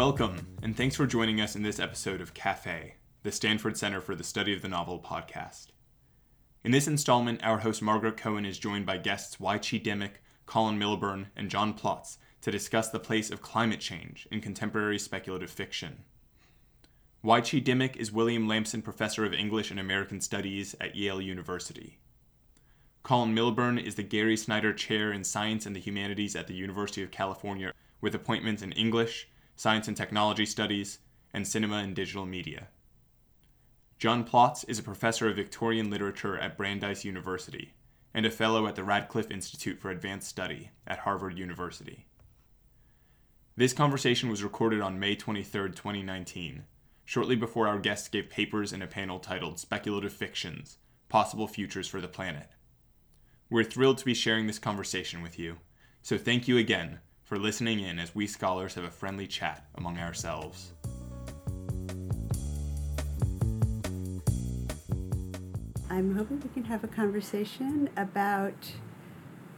Welcome, and thanks for joining us in this episode of Cafe, the Stanford Center for the Study of the Novel podcast. In this installment, our host Margaret Cohen is joined by guests Wai Chee Colin Milburn, and John Plotz to discuss the place of climate change in contemporary speculative fiction. Wai Chee Dimock is William Lampson Professor of English and American Studies at Yale University. Colin Milburn is the Gary Snyder Chair in Science and the Humanities at the University of California, with appointments in English, Science and Technology Studies, and Cinema and Digital Media. John Plotz is a professor of Victorian literature at Brandeis University and a fellow at the Radcliffe Institute for Advanced Study at Harvard University. This conversation was recorded on May 23, 2019, shortly before our guests gave papers in a panel titled Speculative Fictions Possible Futures for the Planet. We're thrilled to be sharing this conversation with you, so thank you again for listening in as we scholars have a friendly chat among ourselves. I'm hoping we can have a conversation about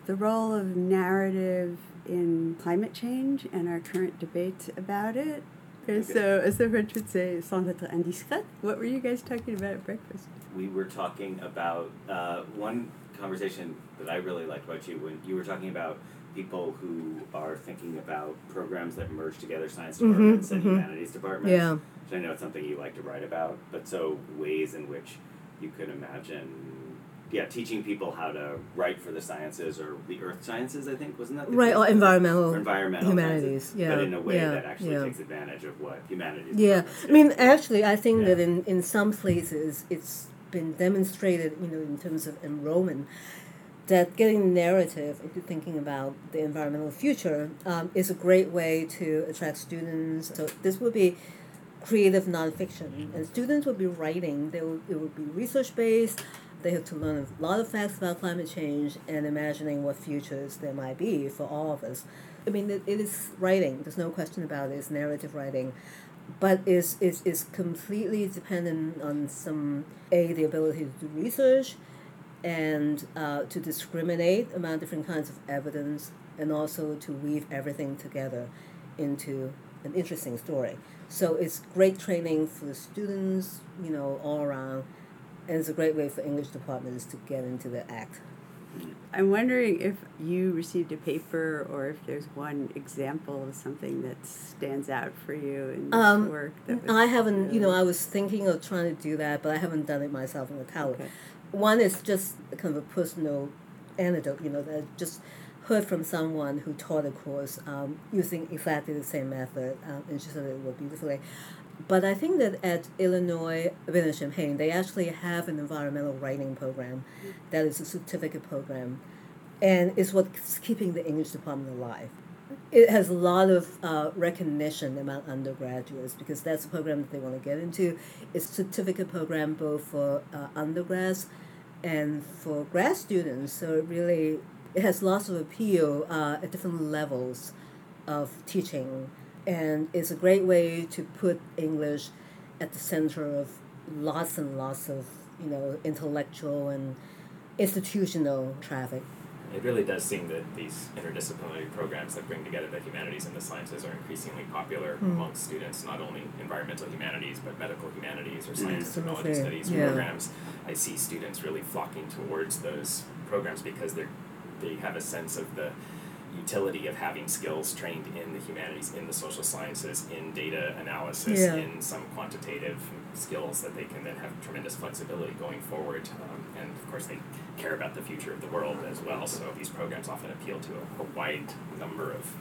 the role of narrative in climate change and our current debate about it. And so, as the French would say, sans être indiscret, what were you guys talking about at breakfast? We were talking about uh, one conversation that I really liked about you when you were talking about people who are thinking about programs that merge together science Mhm, departments and mhm. humanities departments. Yeah. Which I know it's something you like to write about, but so ways in which you could imagine, yeah, teaching people how to write for the sciences or the earth sciences. I think wasn't that the Right, or environmental Or environmental humanities, sciences, yeah, but in a way yeah, that actually yeah. takes advantage of what humanities. Yeah, I mean, actually, I think that in, in some places it's been demonstrated, you know, in terms of enrollment, that getting narrative into thinking about the environmental future um, is a great way to attract students. So this would be creative nonfiction, and students would be writing. They will, it would be research based. They have to learn a lot of facts about climate change and imagining what futures there might be for all of us. I mean, it, it is writing. There's no question about it. It's narrative writing but is is is completely dependent on some a the ability to do research and uh, to discriminate among different kinds of evidence and also to weave everything together into an interesting story so it's great training for the students you know all around and it's a great way for english departments to get into the act I'm wondering if you received a paper or if there's one example of something that stands out for you in this Um, work. That I haven't, you know, I was thinking of trying to do that, but I haven't done it myself in the college. Okay. One is just kind of a personal anecdote, you know, that I just heard from someone who taught a course um, using exactly the same method, um, and she said it worked beautifully. But I think that at Illinois Urbana Champaign, they actually have an environmental writing program that is a certificate program, and it's what's keeping the English department alive it has a lot of uh, recognition among undergraduates because that's a program that they want to get into. It's a certificate program both for uh, undergrads and for grad students. So it really it has lots of appeal uh, at different levels of teaching, and it's a great way to put English at the center of lots and lots of you know intellectual and institutional traffic. It really does seem that these interdisciplinary programs that bring together the humanities and the sciences are increasingly popular Mm. amongst students, not only environmental humanities, but medical humanities or science and technology studies yeah. programs. I see students really flocking towards those programs because they're, they have a sense of the utility of having skills trained in the humanities, in the social sciences, in data analysis, Yeah. in some quantitative skills that they can then have tremendous flexibility going forward. Um, and of course, they care about the future of the world as well. So these programs often appeal to a, a wide number of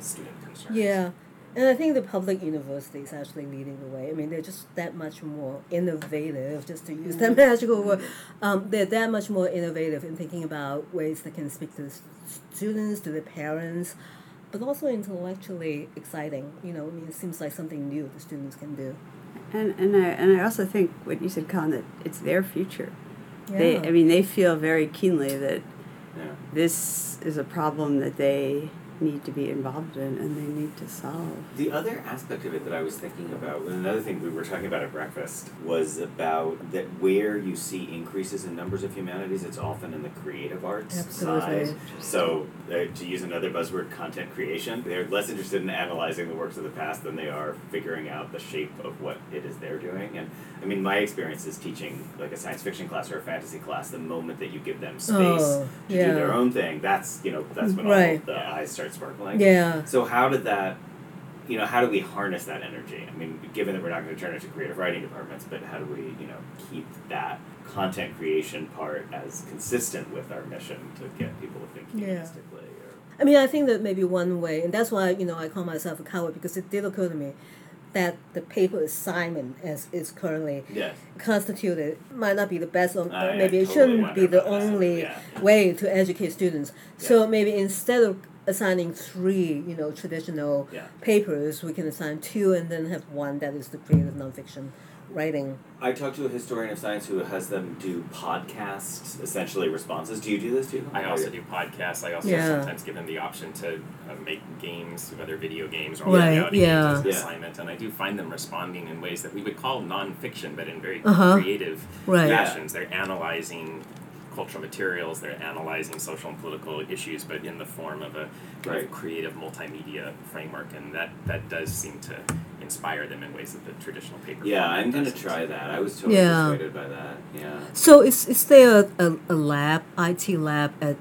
student concerns. Yeah, and I think the public universities actually leading the way. I mean, they're just that much more innovative, just to use that magical word. Um, they're that much more innovative in thinking about ways that can speak to the students, to the parents, but also intellectually exciting. You know, I mean, it seems like something new the students can do. And and I and I also think what you said, Colin, that it's their future. They, Yeah. I mean, they feel very keenly that Yeah. this is a problem that they need to be involved in and they need to solve. The other aspect of it that I was thinking about, and another thing we were talking about at breakfast, was about that where you see increases in numbers of humanities, it's often in the creative arts Absolutely. side. So, uh, to use another buzzword, content creation, they're less interested in analyzing the works of the past than they are figuring out the shape of what it is they're doing. And I mean, my experience is teaching like a science fiction class or a fantasy class. The moment that you give them space Oh, to yeah. do their own thing, that's you know that's when Right. all the eyes start sparkling. Yeah. So how did that, you know, how do we harness that energy? I mean, given that we're not going to turn it to creative writing departments, but how do we, you know, keep that content creation part as consistent with our mission to get people to think Yeah. humanistically? Or, I mean, I think that maybe one way, and that's why you know I call myself a coward because it did occur to me that the paper assignment as is currently yes. constituted might not be the best, or I maybe it totally shouldn't be the only Yeah, yeah. way to educate students. So maybe instead of assigning three, you know, traditional Yeah. papers, we can assign two and then have one that is the creative nonfiction writing. I talked to a historian of science who has them do podcasts, essentially responses. Do you do this too? I also do podcasts. I also Yeah. sometimes give them the option to uh, make games, whether video games or Right, reality yeah. games as an Yeah. assignment. And I do find them responding in ways that we would call nonfiction, but in very Uh-huh. creative Right. Yeah. fashions. They're analyzing cultural materials, they're analyzing social and political issues, but in the form of a kind Right. of creative multimedia framework. And that, that does seem to inspire them in ways that the traditional paper Yeah, I'm gonna try that. I was totally Yeah. persuaded by that. Yeah. So is is there a, a, a lab, IT lab at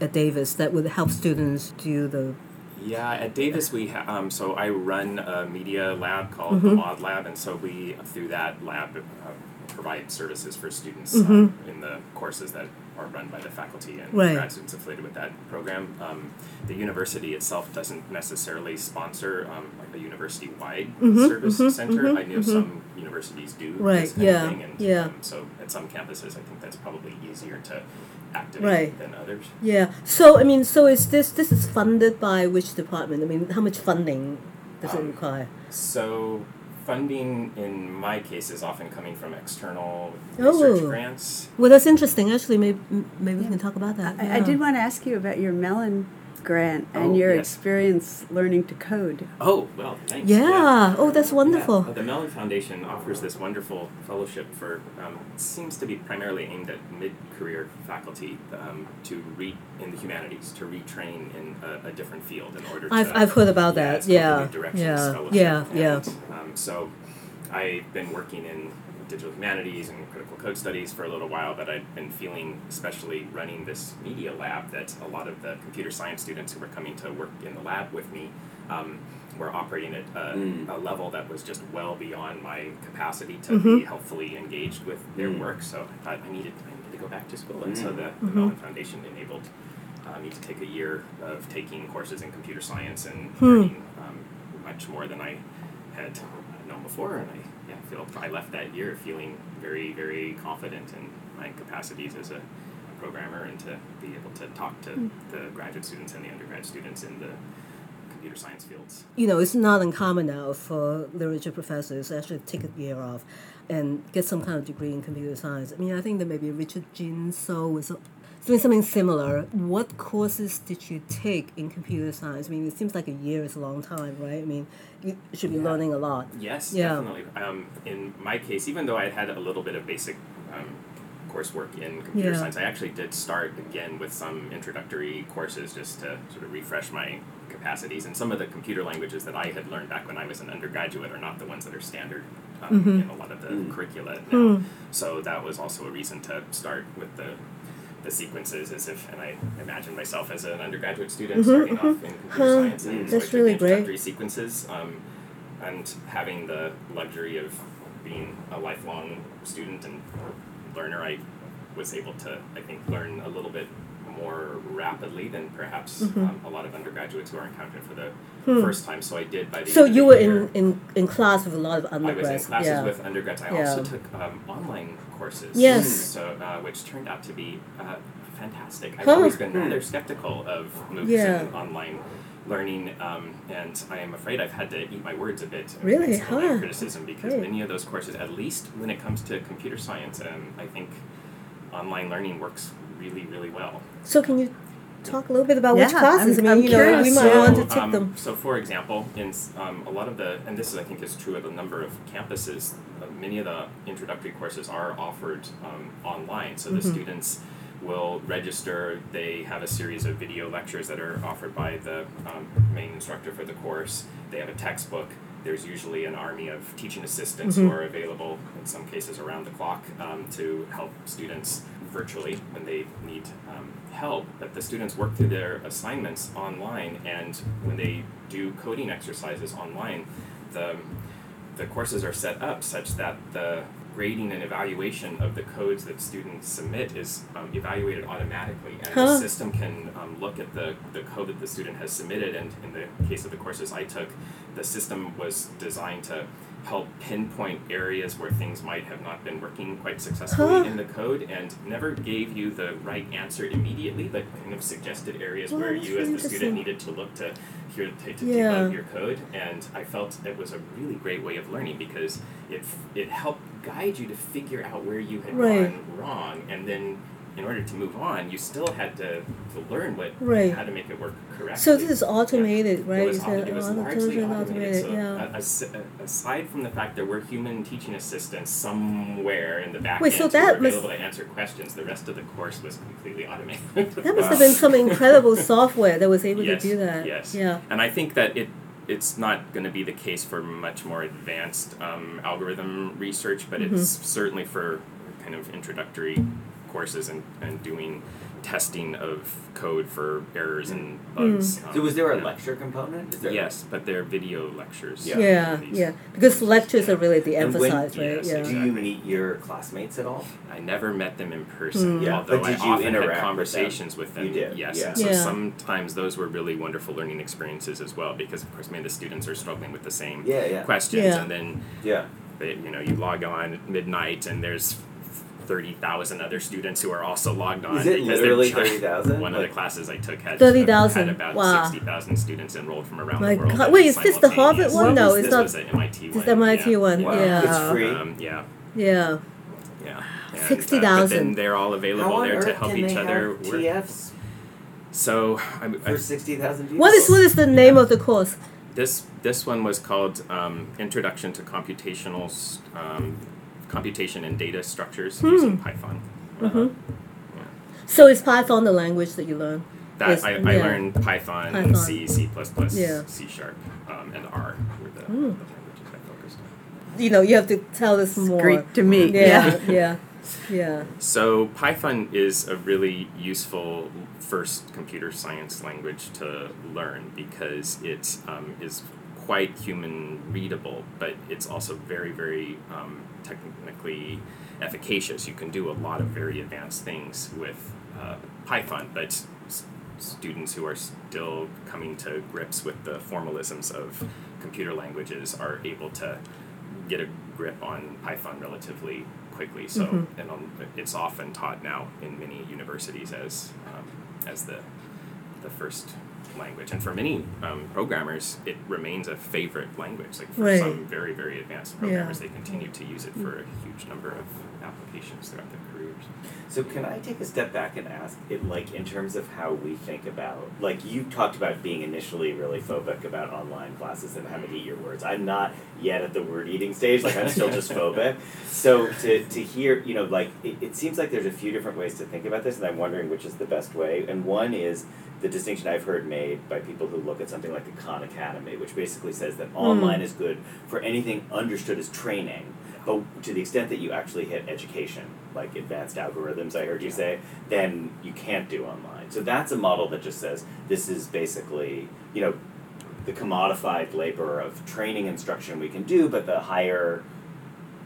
at Davis that would help students do the Yeah, at Davis we ha- um, so I run a media lab called the Mhm. Mod Lab, and so we through that lab uh, provide services for students Mhm. um, in the courses that are run by the faculty and Right. grad students affiliated with that program. Um, the university itself doesn't necessarily sponsor um, like a university-wide Mhm, service mhm, center. mhm, I know mhm. some universities do Right, this kind yeah, of thing, and yeah. um, so at some campuses I think that's probably easier to activate Right. than others. Yeah. So I mean, so is this this is funded by which department? I mean, how much funding does it Um, require? So, funding in my case is often coming from external research Oh. grants. Well, that's interesting. Actually, maybe maybe we can talk about that. I, I did want to ask you about your Mellon grant and Oh, your yes. experience learning to code. Oh, well, thanks. Yeah. Oh, that's wonderful. Yeah. The Mellon Foundation offers this wonderful fellowship for, um, seems to be primarily aimed at mid career faculty um, to re in the humanities, to retrain in a, a different field in order I've to. I've heard about yeah, that. Yeah. Yeah. Yeah. Yeah. Um, so I've been working in digital humanities and critical code studies for a little while, but I'd been feeling, especially running this media lab, that a lot of the computer science students who were coming to work in the lab with me um, were operating at a, Mm. a level that was just well beyond my capacity to Mhm. be helpfully engaged with their Mm. work. So I thought I needed, I needed to go back to school, and so Mm. the, Mhm. the Mellon Foundation enabled uh, me to take a year of taking courses in computer science and Hmm. learning um, much more than I had known before, and I yeah, feel I left that year feeling very very confident in my capacities as a programmer and to be able to talk to Hmm. the graduate students and the undergrad students in the computer science fields. you know, it's not uncommon now for literature professors to actually take a year off and get some kind of degree in computer science. I mean, I think that maybe Richard Jean So was doing something similar. What courses did you take in computer science? I mean, it seems like a year is a long time, right? I mean, you should be Yeah. learning a lot. Yes, Yeah. definitely. Um, in my case, even though I had a little bit of basic um, coursework in computer Yeah. science, I actually did start again with some introductory courses just to sort of refresh my capacities. And some of the computer languages that I had learned back when I was an undergraduate are not the ones that are standard um, Mhm. in a lot of the Mm. curricula now. Hmm. So that was also a reason to start with the the sequences as if, and I imagine myself as an undergraduate student Mhm, starting mhm. off in computer Huh, science, and that's really great. sequences, um, and having the luxury of being a lifelong student and learner, I was able to, I think, learn a little bit more rapidly than perhaps Mhm. um, a lot of undergraduates who are encountering for the Hmm. first time. So I did by the So end of you the were in, in, in class with a lot of I was in undergrads. classes yeah. with undergrads. I Yeah. also took um, online courses. Yes. So, uh, which turned out to be uh, fantastic. I've Huh. always been Hmm. rather skeptical of MOOCs Yeah. and online learning, um, and I am afraid I've had to eat my words a bit. Really? against online Huh. Criticism because Great. many of those courses, at least when it comes to computer science, um, I think online learning works really, really well. So can you talk a little bit about which classes? I'm- mean, I'm you know, we curious. might so, want to tick um, them. So, for example, in um, a lot of the, and this is, I think is true at a number of campuses, many of the introductory courses are offered um, online. So the Mhm. students will register. They have a series of video lectures that are offered by the um, main instructor for the course. They have a textbook. There's usually an army of teaching assistants Mhm. who are available in some cases around the clock um, to help students virtually when they need um, help. But the students work through their assignments online, and when they do coding exercises online, the the courses are set up such that the grading and evaluation of the codes that students submit is um, evaluated automatically, and Huh. the system can um, look at the, the code that the student has submitted. And in the case of the courses I took, the system was designed to help pinpoint areas where things might have not been working quite successfully Huh. in the code, and never gave you the right answer immediately, but kind of suggested areas Oh, where you, as the student, needed to look to hear to, to Yeah. debug your code. And I felt it was a really great way of learning because it it helped guide you to figure out where you had Right. gone wrong, and then in order to move on, you still had to, to learn what Right. how to make it work correctly. So this is automated, right? It was, it was largely totally automated. So, yeah. as- aside from the fact there were human teaching assistants somewhere in the back Wait, end so who that were must- to answer questions, the rest of the course was completely automated. That must have been some incredible software that was able yes, to do that. Yes. Yeah. And I think that it it's not going to be the case for much more advanced um, algorithm research, but Mm-hmm. it's certainly for kind of introductory courses and, and doing testing of code for errors and bugs. Mm. um, So was there a yeah. lecture component? Is there Yes, but they're video lectures. Yeah. Yeah, yeah. Because lectures are really the And when- emphasize, right? yes, yeah. Do you Exactly. meet your classmates at all? I never met them in person, Mm. Yeah, although but did I you often interact had with conversations with them. You did, yes, yeah. and so Yeah. sometimes those were really wonderful learning experiences as well, because of course many of the students are struggling with the same Yeah, yeah. questions, Yeah. and then Yeah. they, you know you log on at midnight and there's thirty thousand other students who are also logged on. Is it because literally they're trying- 30,000? One of the classes I took had 30,000, had about wow. sixty thousand students enrolled from around My the world. God. Wait, is this the Harvard one? No, it's not- was the MIT This one. is MIT yeah. one. Wow. Yeah. It's free. Um, yeah. Yeah. Yeah. And, uh, 60,000. But then they're all available on there to help can each they other have. TFs So I, I, for sixty thousand people? What is what is the name of the course? this this one was called um, Introduction to Computational um, Computation and Data Structures Hmm. using Python. Mhm. So is Python the language that you learn? That Yes, I, I yeah. learned Python, Python. C, C++, Yeah. C sharp, um, and R were the, Hmm. the languages I focused on. You know, you have to tell us more. Greek to me. Yeah, yeah, yeah. So Python is a really useful first computer science language to learn because it um, is quite human readable, but it's also very, very um, technically efficacious. You can do a lot of very advanced things with uh, Python, but s- students who are still coming to grips with the formalisms of computer languages are able to get a grip on Python relatively quickly. So, Mhm. and um, it's often taught now in many universities as um, as the the first language. And for many um, programmers, it remains a favorite language. Like for Right. some very very advanced Yeah. programmers, they continue to use it for a huge number of applications throughout their careers. So can I take a step back and ask it like in terms of how we think about like you talked about being initially really phobic about online classes and having to eat your words. I'm not yet at the word eating stage, like I'm still just phobic. So to, to hear, you know, like it, it seems like there's a few different ways to think about this and I'm wondering which is the best way. And one is the distinction I've heard made by people who look at something like the Khan Academy, which basically says that hmm. online is good for anything understood as training, but to the extent that you actually hit education, like advanced algorithms, I heard you Yeah. say, then you can't do online. So that's a model that just says this is basically, you know, the commodified labor of training instruction we can do, but the higher,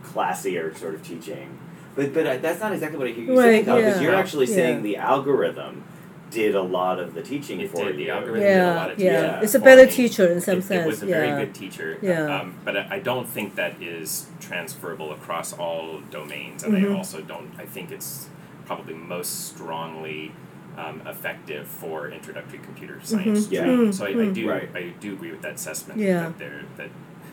classier sort of teaching. But but I, that's not exactly what I hear you Right, saying, because yeah. you're actually Yeah. saying the algorithm did a lot of the teaching It for did, you. the algorithm did a Yeah, lot of yeah. teaching It's a better me. teacher in some it, sense. It was a yeah. very good teacher. Yeah. Um, but I, I don't think that is transferable across all domains, and Mhm. I also don't. I think it's probably most strongly um, effective for introductory computer science Mhm. Yeah. training. Mm, So I, I mm. do Right. I do agree with that assessment Yeah. that there that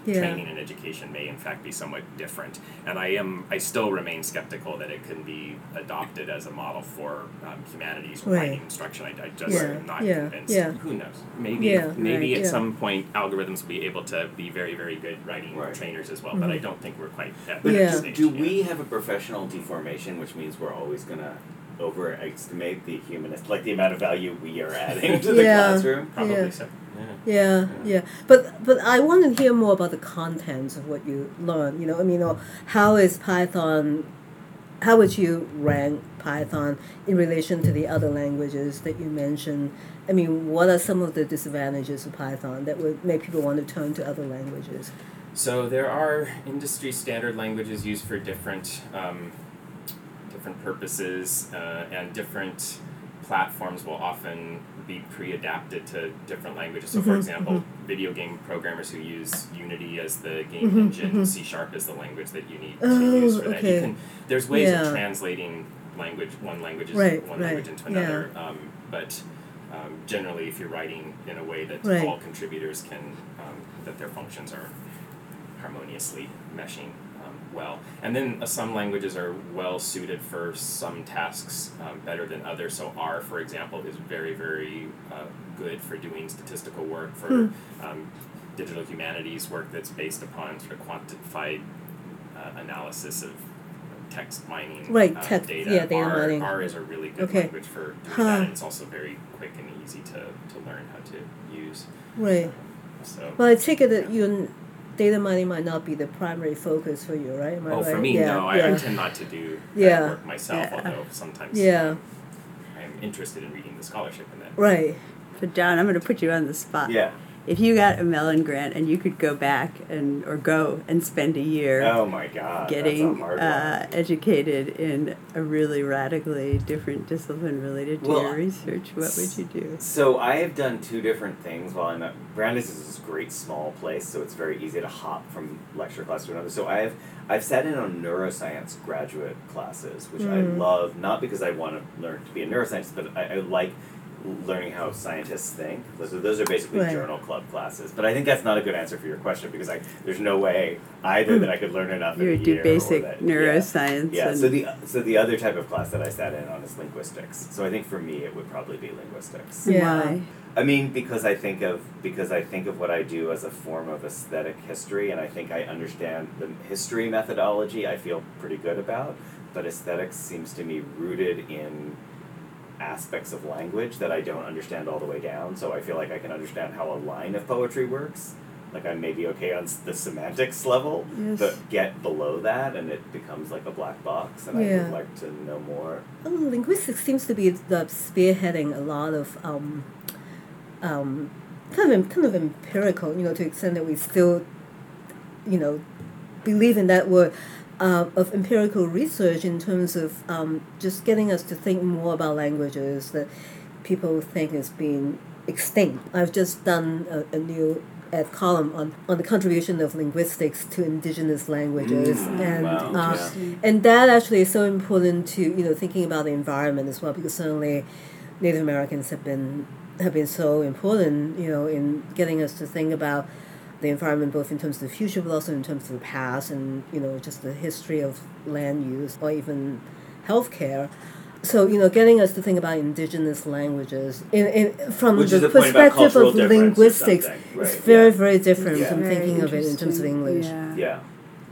Yeah. training and education may in fact be somewhat different. And I am I still remain skeptical that it can be adopted as a model for um, humanities Right. writing instruction. I, I just Yeah, am not yeah, convinced. yeah. Who knows? Maybe Yeah, maybe right, at yeah. some point algorithms will be able to be very very good writing Right. trainers as well. But I don't think we're quite at But that Yeah. stage. do we have a professional deformation, which means we're always gonna overestimate the humanist, like the amount of value we are adding to the Yeah. classroom? Probably Yeah. so. Yeah. Yeah, yeah, but but I want to hear more about the contents of what you learn. You know, I mean, how is Python? How would you rank Python in relation to the other languages that you mentioned? I mean, what are some of the disadvantages of Python that would make people want to turn to other languages? So there are industry standard languages used for different um, different purposes, uh, and different platforms will often be pre-adapted to different languages. So, for Mhm, example, video game programmers who use Unity as the game Mhm, engine, mhm. C Sharp is the language that you need Oh, to use for that. You can there's ways Yeah. of translating language one language Right, one right, language into yeah. another. Um, but um, generally, if you're writing in a way that Right. all contributors can um, that their functions are harmoniously meshing well. And then uh, some languages are well suited for some tasks um, better than others. So R, for example, is very, very uh, good for doing statistical work for Hmm. um, digital humanities work that's based upon sort of quantified uh, analysis of text mining Right, uh, text- data. yeah, data R, mining. R is a really good Okay. language for doing Huh. that, and it's also very quick and easy to, to learn how to use. Right. So. Well, I take it that you data mining might not be the primary focus for you, right? Am I Oh, right? for me, yeah, no. I, yeah. I tend not to do that Yeah. work myself, Yeah. although sometimes Yeah. I'm interested in reading the scholarship in that. Right. So John, I'm going to put you on the spot. Yeah. If you got a Mellon grant and you could go back and or go and spend a year Oh my god. getting that's a hard uh, educated in a really radically different discipline related to Well, your research, what would you do? So I have done two different things while I'm at Brandeis is this great small place, so it's very easy to hop from lecture class to another. So I have I've sat in on neuroscience graduate classes, which I Mm. love not because I want to learn to be a neuroscientist, but I, I like learning how scientists think. Those are, those are basically Right. journal club classes. But I think that's not a good answer for your question because I there's no way either mm. that I could learn enough. You in a would year do basic that, yeah. neuroscience. Yeah, and so the so the other type of class that I sat in on is linguistics. So I think for me it would probably be linguistics. Yeah. why? I mean because I think of because I think of what I do as a form of aesthetic history and I think I understand the history methodology I feel pretty good about, but aesthetics seems to me rooted in aspects of language that I don't understand all the way down. So I feel like I can understand how a line of poetry works. Like I'm maybe okay on the semantics level, Yes. but get below that and it becomes like a black box and I would like to know more. Oh, linguistics seems to be the spearheading a lot of um, um, kind of kind of empirical, you know, to the extent that we still, you know, believe in that word uh, of empirical research in terms of um, just getting us to think more about languages that people think is being extinct. I've just done a, a new ed column on, on the contribution of linguistics to indigenous languages. Mm, and wow, uh, and that actually is so important to you know thinking about the environment as well because certainly Native Americans have been have been so important you know in getting us to think about the environment both in terms of the future but also in terms of the past and you know just the history of land use or even healthcare. So you know, getting us to think about indigenous languages in, in from Which the is a point about perspective of linguistics something, is very yeah. very different Yeah. from Very thinking of it in terms of English. Yeah. Yeah.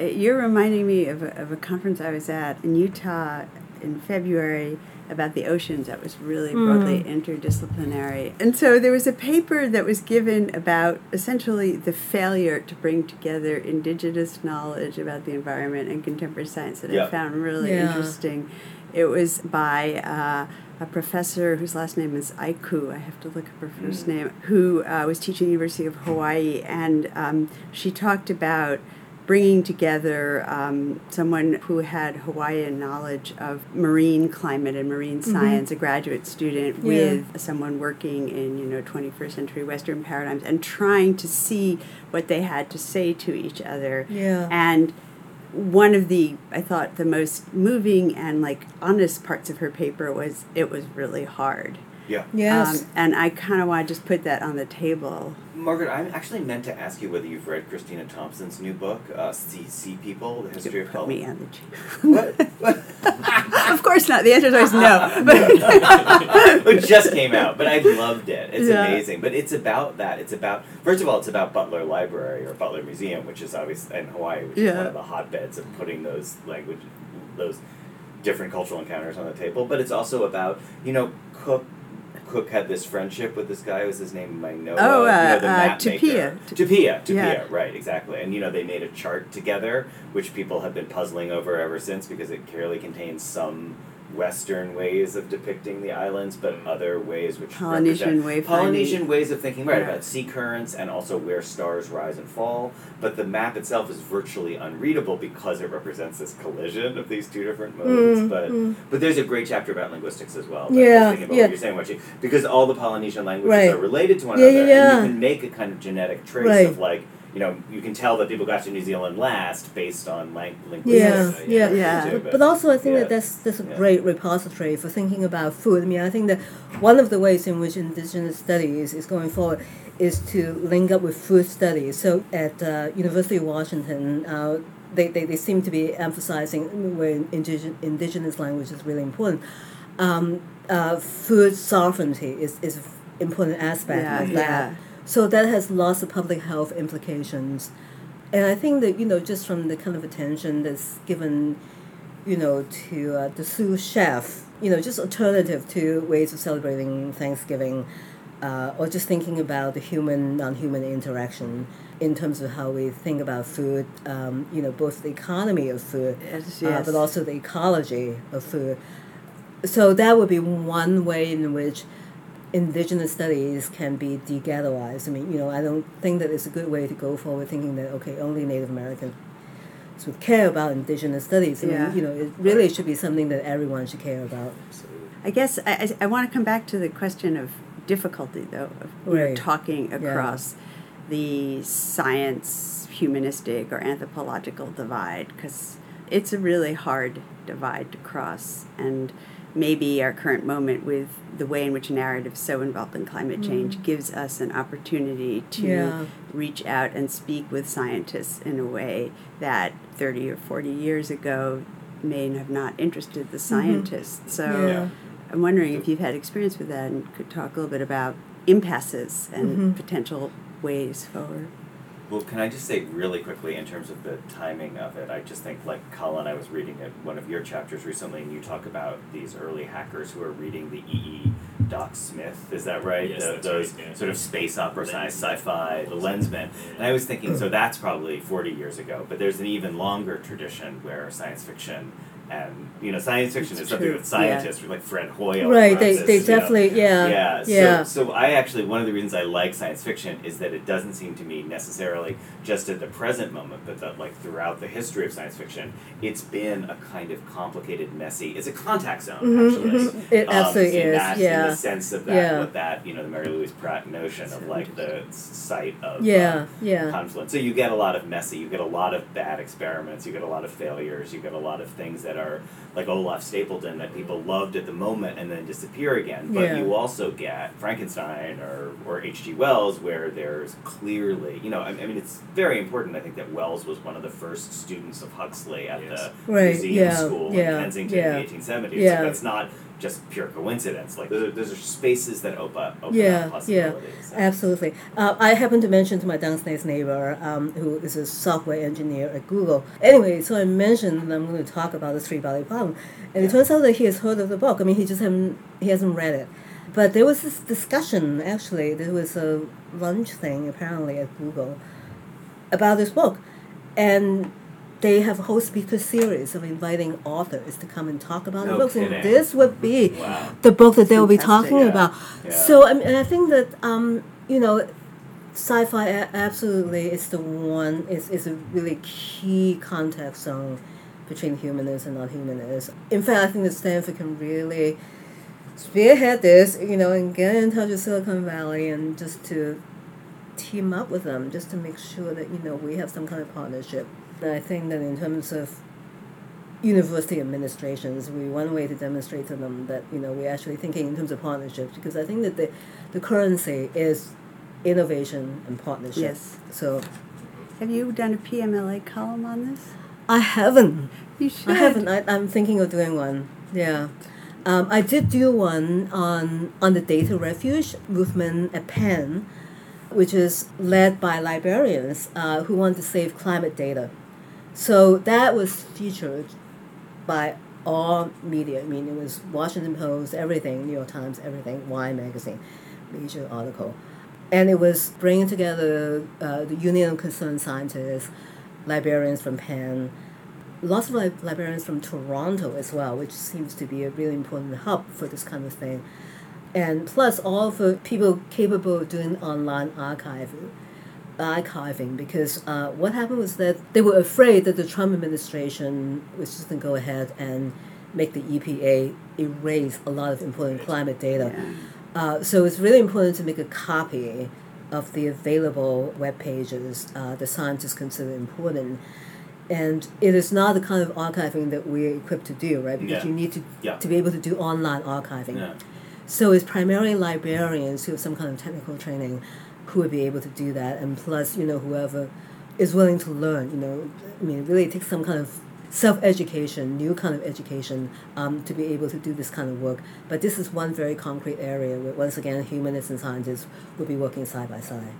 You're reminding me of a, of a conference I was at in Utah in February about the oceans that was really broadly interdisciplinary. And so there was a paper that was given about essentially the failure to bring together indigenous knowledge about the environment and contemporary science that Yeah. I found really Yeah. interesting. It was by uh, a professor whose last name is Aiku. I have to look up her first Mm. name. Who uh, was teaching at the University of Hawaii, and um, she talked about bringing together um, someone who had Hawaiian knowledge of marine climate and marine science, a graduate student, Mm-hmm. Yeah. with someone working in you know 21st century Western paradigms, and trying to see what they had to say to each other. Yeah. And one of the I thought the most moving and like honest parts of her paper was it was really hard. Yeah. Yes. Um, and I kind of want to just put that on the table. Margaret, I actually meant to ask you whether you've read Christina Thompson's new book, uh, Sea, sea People, The History of Put Health. me on the cheek. What? what? of course not. The answer is always no. it just came out, but I loved it. It's Yeah. amazing. But it's about that. It's about first of all, it's about Butler Library or Butler Museum, which is obviously in Hawaii, which is one of the hotbeds of putting those language, those different cultural encounters on the table. But it's also about you know Cook. Cook had this friendship with this guy. Was his name? Oh, you uh, know, the uh, map Tupaia. maker. Tupaia. Tupaia. Yeah. Right. Exactly. And you know they made a chart together, which people have been puzzling over ever since because it clearly contains some Western ways of depicting the islands, but other ways which Polynesian represent- Polynesian ways of thinking, right? Yeah. About sea currents and also where stars rise and fall. But the map itself is virtually unreadable because it represents this collision of these two different modes. Mm, but mm. but there's a great chapter about linguistics as well. Yeah, I was thinking about yeah. what you're saying, Wai Chee, because all the Polynesian languages Right. are related to one Yeah, another, yeah. and you can make a kind of genetic trace Right. of like. You know, you can tell that people got to New Zealand last based on lang- Yeah, linguistics. uh, yeah. Yeah. too, But, but also, I think yeah. that that's that's a Yeah. great repository for thinking about food. I mean, I think that one of the ways in which indigenous studies is going forward is to link up with food studies. So at uh, University of Washington, uh, they, they, they seem to be emphasizing where indigenous, indigenous language is really important. Um, uh, food sovereignty is, is an important aspect Yeah, of that. So that has lots of public health implications. And I think that, you know, just from the kind of attention that's given, you know, to uh, the Sioux Chef, you know, just alternative to ways of celebrating Thanksgiving, uh, or just thinking about the human non-human interaction in terms of how we think about food, um, you know, both the economy of food, Yes, uh, but also the ecology of food. So that would be one way in which indigenous studies can be de-ghettoized. I mean, you know, I don't think that it's a good way to go forward thinking that, okay, only Native Americans would care about indigenous studies. I Yeah. mean, you know, it really should be something that everyone should care about. I guess I, I, I want to come back to the question of difficulty, though, of know, Right. talking Yeah. across the science, humanistic, or anthropological divide, because it's a really hard divide to cross. And maybe our current moment with the way in which narrative is so involved in climate change gives us an opportunity to Mm. Yeah. reach out and speak with scientists in a way that 30 or 40 years ago may have not interested the scientists. So Mm-hmm. Yeah. I'm wondering if you've had experience with that and could talk a little bit about impasses and Mhm. potential ways forward. Well, can I just say really quickly in terms of the timing of it? I just think, like Colin, I was reading it, one of your chapters recently, and you talk about these early hackers who are reading the E.E. Doc Smith. Is that right? Yes, The- those right, yeah. sort of space opera science, sci-fi, the Lensman. And I was thinking, so that's probably forty years ago, but there's an even longer tradition where science fiction. And you know, science fiction It's is something true, that scientists like Fred Hoyle. right, they, this, they you know. definitely, yeah. Yeah. Yeah. So, so I actually one of the reasons I like science fiction is that it doesn't seem to me necessarily just at the present moment, but that like throughout the history of science fiction, it's been a kind of complicated, messy. It's a contact zone Mhm, actually. mhm. It Um, absolutely in is, that, In yeah. the sense of that, Yeah. what that you know, the Mary Louise Pratt notion of like the site of Yeah, um, yeah. confluence. So you get a lot of messy, you get a lot of bad experiments, you get a lot of failures, you get a lot of things that are like Olaf Stapledon that people loved at the moment and then disappear again. But Yeah. you also get Frankenstein or, or H.G. Wells where there's clearly, you know, I, I mean, it's very important, I think, that Wells was one of the first students of Huxley at Yes. the Right, museum yeah, school yeah, in Kensington yeah. in the 1870s. Yeah. So that's not just pure coincidence. Like, those are, those are spaces that open, open Yeah, up yeah, possibilities. absolutely. Uh, I happen to mention to my downstairs neighbor, um, who is a software engineer at Google. Anyway, so I mentioned that I'm going to talk about the three body problem, and it turns out that he has heard of the book. I mean, he just haven't he hasn't read it. But there was this discussion actually. There was a lunch thing apparently at Google about this book, and they have a whole speaker series of inviting authors to come and talk about the No books, and this would be Wow. the book that they will be talking yeah. about. Yeah. So I mean, and I think that um, you know, sci-fi absolutely is the one is is a really key contact zone between humanists and non-humanists. In fact, I think that Stanford can really spearhead this, you know, and get in touch with Silicon Valley and just to team up with them, just to make sure that you know we have some kind of partnership. And I think that in terms of university administrations. We one way to demonstrate to them that you know we're actually thinking in terms of partnerships because I think that the the currency is innovation and partnership. Yes. So Have you done a PMLA column on this? I haven't. You should. I haven't. I, I'm thinking of doing one. Yeah. Um, I did do one on on the data refuge movement at Penn, which is led by librarians uh, who want to save climate data. So that was featured by all media. I mean, it was Washington Post, everything, New York Times, everything, Wine magazine, major article, and it was bringing together uh, the Union of Concerned Scientists, librarians from Penn, lots of li- librarians from Toronto as well, which seems to be a really important hub for this kind of thing. And plus, all the people capable of doing online archiving, archiving because uh, what happened was that they were afraid that the Trump administration was just going to go ahead and make the EPA erase a lot of important climate data. Yeah. Uh, so it's really important to make a copy of the available web pages uh, the scientists consider important. And it is not the kind of archiving that we're equipped to do, right? Because Yeah. you need to, Yeah. to be able to do online archiving. Yeah. So it's primarily librarians who have some kind of technical training who would be able to do that, and plus, you know, whoever is willing to learn. You know, I mean, it really takes some kind of self-education, new kind of education, um, to be able to do this kind of work. But this is one very concrete area where, once again, humanists and scientists will be working side by side.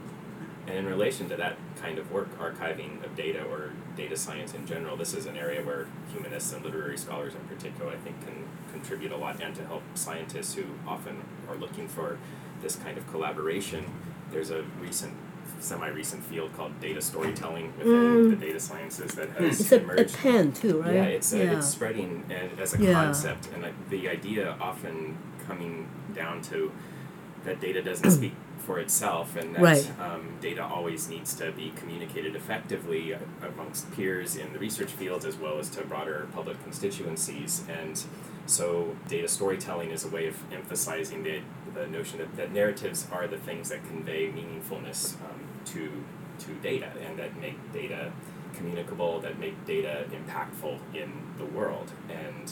And in relation to that kind of work, archiving of data or data science in general, this is an area where humanists and literary scholars in particular, I think, can contribute a lot and to help scientists who often are looking for this kind of collaboration. There's a recent, semi recent field called data storytelling within the data sciences that has It's a, a emerged. pen too, right? Yeah, it's uh, yeah. it's spreading and as a Yeah. concept, and uh, the idea often coming down to that data doesn't speak for itself, and that Right. um, data always needs to be communicated effectively uh, amongst peers in the research fields as well as to broader public constituencies. And so, data storytelling is a way of emphasizing the, the notion that, that narratives are the things that convey meaningfulness um, to to data and that make data communicable, that make data impactful in the world. And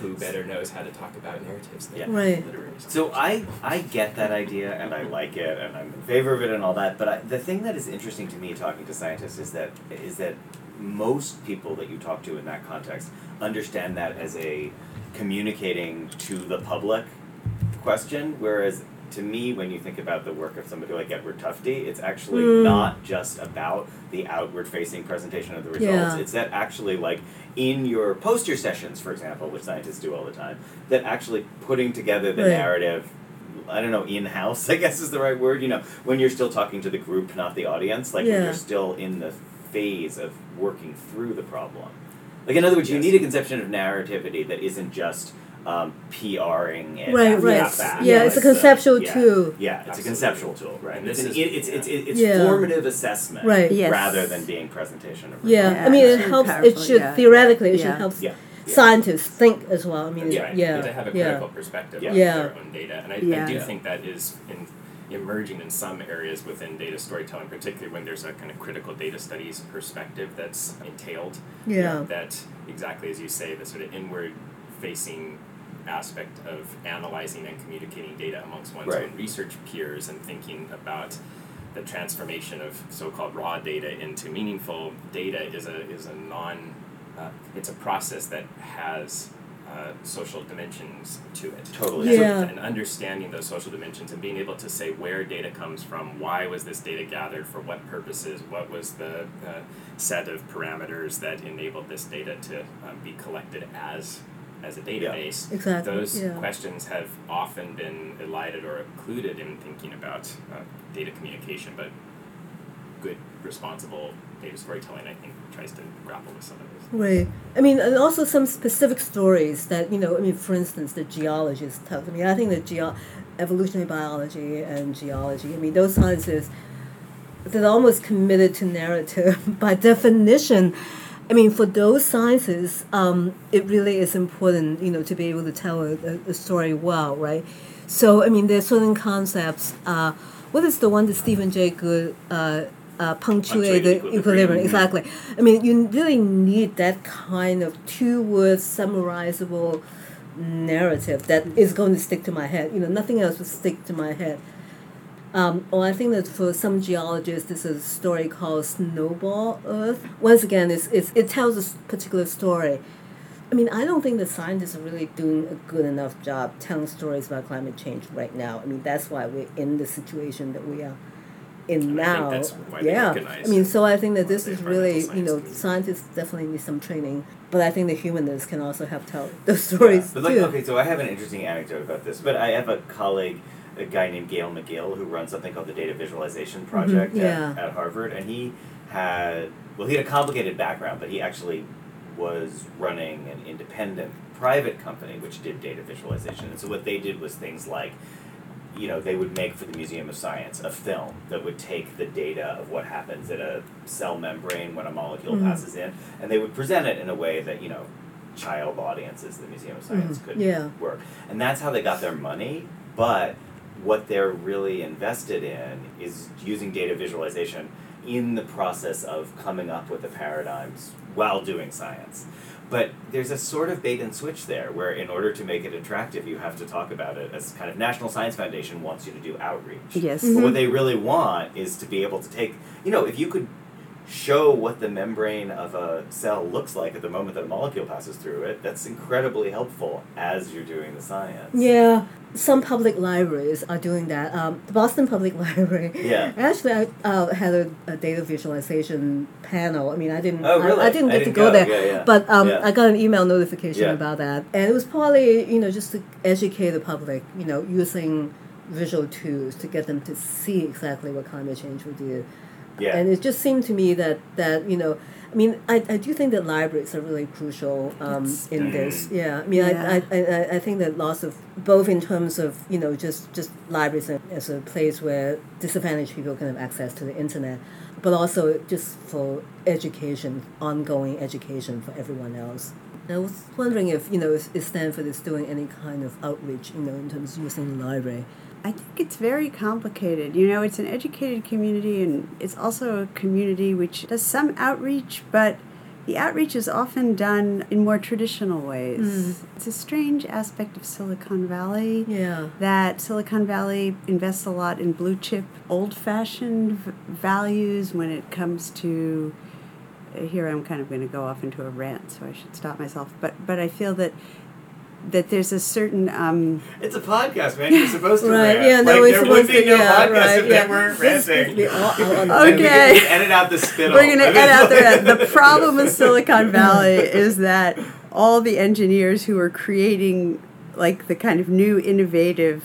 who better knows how to talk about narratives than Yeah. Right. literary So I I get that idea and I like it and I'm in favor of it and all that. But I, the thing that is interesting to me talking to scientists is that is that most people that you talk to in that context understand that as a communicating to the public question, whereas to me, when you think about the work of somebody like Edward Tufte, it's actually Mm. not just about the outward-facing presentation of the results. Yeah. It's that actually, like in your poster sessions, for example, which scientists do all the time, that actually putting together the Right. narrative. I don't know, in house, I guess is the right word. You know, when you're still talking to the group, not the audience, like when you're still in the phase of working through the problem. Like, in other words, you need a conception of narrativity that isn't just um, PRing it Right, right. the fact. Yeah, it's a conceptual yeah. tool. Yeah, it's Absolutely. a conceptual tool, right? And it's, this an, is- it, it's, it's, it's Yeah. formative assessment Right. Yes. rather than being presentation of Yeah, results. I mean, it very helps. It should yeah. theoretically, it Yeah. should help Yeah. Yeah. scientists think as well. I mean, That's it- right. yeah, To have a yeah. critical perspective Yeah. on Yeah. their own data, and I, I do Yeah. think that is in, emerging in some areas within data storytelling, particularly when there's a kind of critical data studies perspective that's entailed. Yeah. That exactly as you say, the sort of inward facing aspect of analyzing and communicating data amongst one's Right. own research peers and thinking about the transformation of so-called raw data into meaningful data is a is a non uh, it's a process that has uh, social dimensions to it. Totally. And, Yeah. and understanding those social dimensions and being able to say where data comes from, why was this data gathered, for what purposes, what was the uh, set of parameters that enabled this data to um, be collected as as a database. Exactly, Those yeah. questions have often been elided or included in thinking about uh, data communication, but good, responsible data storytelling, I think, tries to grapple with some of those. Right. I mean, and also some specific stories that you know. I mean, for instance, the geologists tell. I mean, I think that geo- evolutionary biology and geology. I mean, those sciences that are almost committed to narrative by definition. I mean, for those sciences, um, it really is important, you know, to be able to tell a, a, story well, right? So, I mean, there's certain concepts. Uh, what is the one that Stephen Jay Gould uh, uh, punctuate the equilibrium. equilibrium. Exactly. I mean, you really need that kind of two word summarizable narrative that is going to stick to my head. You know, nothing else will stick to my head. Um, well, I think that for some geologists, this is a story called Snowball Earth. Once again, it's, it's, it tells a particular story. I mean, I don't think the scientists are really doing a good enough job telling stories about climate change right now. I mean, that's why we're in the situation that we are in And I think now. that's why yeah, recognize I mean, so I think that this is really, you know, science scientists definitely need some training, but I think the humanists can also help tell those stories But like, too. okay, so I have an interesting anecdote about this. But I have a colleague, a guy named Gaël McGill, who runs something called the Data Visualization Project Mm-hmm. yeah. at, at Harvard, and he had well, he had a complicated background, but he actually was running an independent private company which did data visualization. And so what they did was things like you know, they would make for the Museum of Science a film that would take the data of what happens in a cell membrane when a molecule Mhm. passes in, and they would present it in a way that, you know, child audiences, the Museum of Science Mhm. could Yeah. work. And that's how they got their money, but what they're really invested in is using data visualization in the process of coming up with the paradigms while doing science. But there's a sort of bait and switch there where in order to make it attractive you have to talk about it as kind of National Science Foundation wants you to do outreach. Yes. Mhm. But what they really want is to be able to take you know, if you could show what the membrane of a cell looks like at the moment that a molecule passes through it, that's incredibly helpful as you're doing the science. Yeah, some public libraries are doing that. Um, the Boston Public Library. Yeah. Actually, I uh, had a, a data visualization panel. I mean, I didn't. Oh, really? I, I didn't I get didn't to go, go. there, Yeah, yeah. but um, Yeah. I got an email notification about that, and it was probably you know just to educate the public. You know, using visual tools to get them to see exactly what climate change will do. Yeah. And it just seemed to me that that you know, I mean, I, I do think that libraries are really crucial um, in this. Yeah, I mean, Yeah. I, I, I I think that lots of both in terms of you know just just libraries as a place where disadvantaged people can have access to the internet, but also just for education, ongoing education for everyone else. And I was wondering if you know if, if Stanford is doing any kind of outreach, you know, in terms of using the library. I think it's very complicated. You know, it's an educated community and it's also a community which does some outreach, but the outreach is often done in more traditional ways. Mm. It's a strange aspect of Silicon Valley Yeah. that Silicon Valley invests a lot in blue chip, old fashioned v- values when it comes to. uh, Here I'm kind of going to go off into a rant, so I should stop myself. But but I feel that that there's a certain um, It's a podcast, man. You're supposed to Right, rant. yeah, no, like, we're there supposed would be to- no yeah, podcast right, if yeah. they weren't This ranting. could all- all on- we could Okay. just edit out the spittle. We're going I to mean, edit out like- the The problem with Silicon Valley is that all the engineers who are creating like the kind of new innovative